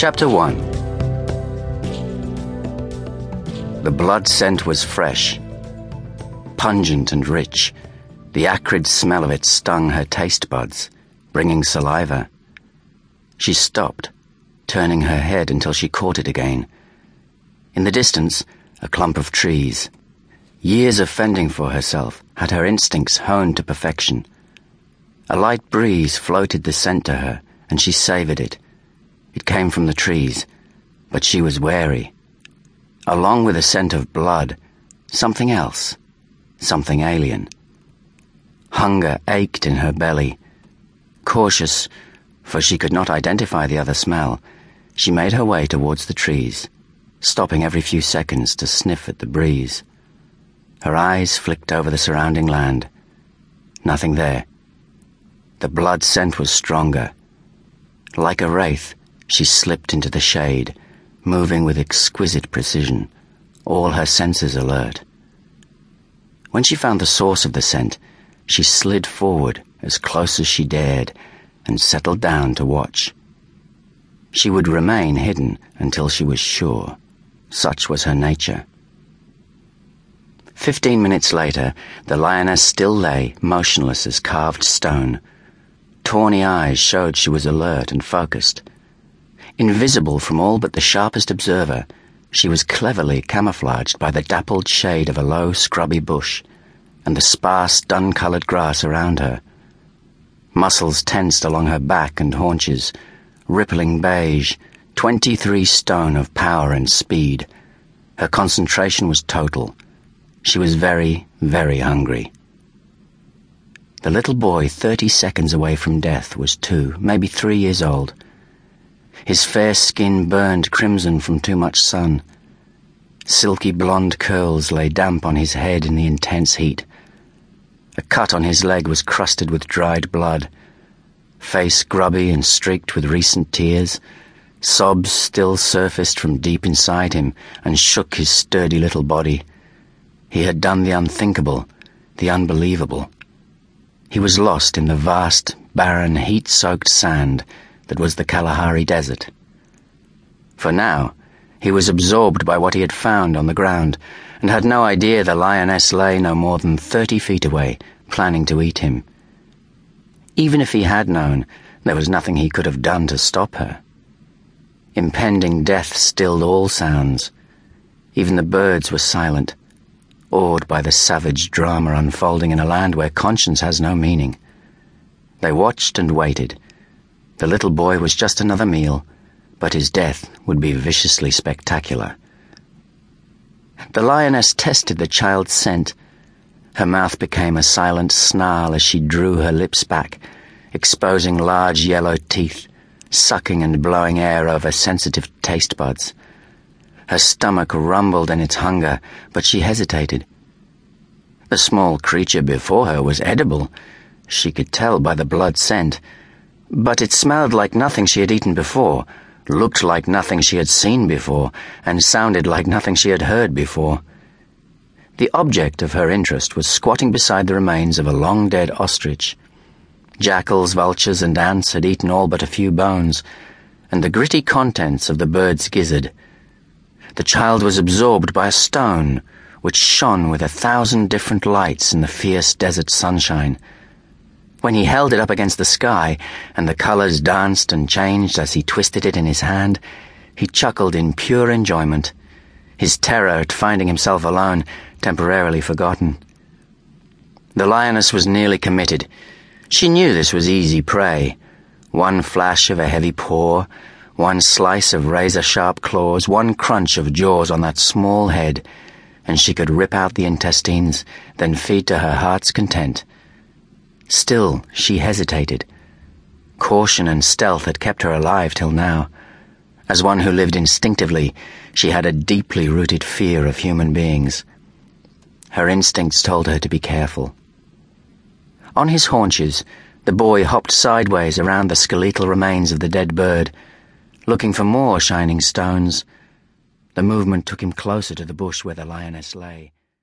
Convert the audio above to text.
Chapter 1 The blood scent was fresh, pungent and rich. The acrid smell of it stung her taste buds, bringing saliva. She stopped, turning her head until she caught it again. In the distance, a clump of trees. Years of fending for herself had her instincts honed to perfection. A light breeze floated the scent to her, and she savored it. It came from the trees, but she was wary. Along with the scent of blood, something else, something alien. Hunger ached in her belly. Cautious, for she could not identify the other smell, she made her way towards the trees, stopping every few seconds to sniff at the breeze. Her eyes flicked over the surrounding land. Nothing there. The blood scent was stronger. Like a wraith, she slipped into the shade, moving with exquisite precision, all her senses alert. When she found the source of the scent, she slid forward as close as she dared and settled down to watch. She would remain hidden until she was sure. Such was her nature. Fifteen minutes later, the lioness still lay, motionless as carved stone. Tawny eyes showed she was alert and focused. Invisible from all but the sharpest observer, she was cleverly camouflaged by the dappled shade of a low, scrubby bush and the sparse, dun-colored grass around her. Muscles tensed along her back and haunches, rippling beige, twenty-three stone of power and speed. Her concentration was total. She was very, very hungry. The little boy, thirty seconds away from death, was two, maybe three years old. His fair skin burned crimson from too much sun. Silky blonde curls lay damp on his head in the intense heat. A cut on his leg was crusted with dried blood. Face grubby and streaked with recent tears. Sobs still surfaced from deep inside him and shook his sturdy little body. He had done the unthinkable, the unbelievable. He was lost in the vast, barren, heat soaked sand that was the Kalahari Desert. For now, he was absorbed by what he had found on the ground and had no idea the lioness lay no more than thirty feet away, planning to eat him. Even if he had known, there was nothing he could have done to stop her. Impending death stilled all sounds. Even the birds were silent awed by the savage drama unfolding in a land where conscience has no meaning. They watched and waited. The little boy was just another meal, but his death would be viciously spectacular. The lioness tested the child's scent. Her mouth became a silent snarl as she drew her lips back, exposing large yellow teeth, sucking and blowing air over sensitive taste buds. Her stomach rumbled in its hunger, but she hesitated. The small creature before her was edible, she could tell by the blood scent, but it smelled like nothing she had eaten before, looked like nothing she had seen before, and sounded like nothing she had heard before. The object of her interest was squatting beside the remains of a long dead ostrich. Jackals, vultures, and ants had eaten all but a few bones, and the gritty contents of the bird's gizzard the child was absorbed by a stone which shone with a thousand different lights in the fierce desert sunshine. When he held it up against the sky and the colors danced and changed as he twisted it in his hand, he chuckled in pure enjoyment, his terror at finding himself alone temporarily forgotten. The lioness was nearly committed. She knew this was easy prey. One flash of a heavy paw, one slice of razor sharp claws, one crunch of jaws on that small head, and she could rip out the intestines, then feed to her heart's content. Still, she hesitated. Caution and stealth had kept her alive till now. As one who lived instinctively, she had a deeply rooted fear of human beings. Her instincts told her to be careful. On his haunches, the boy hopped sideways around the skeletal remains of the dead bird looking for more shining stones. The movement took him closer to the bush where the lioness lay.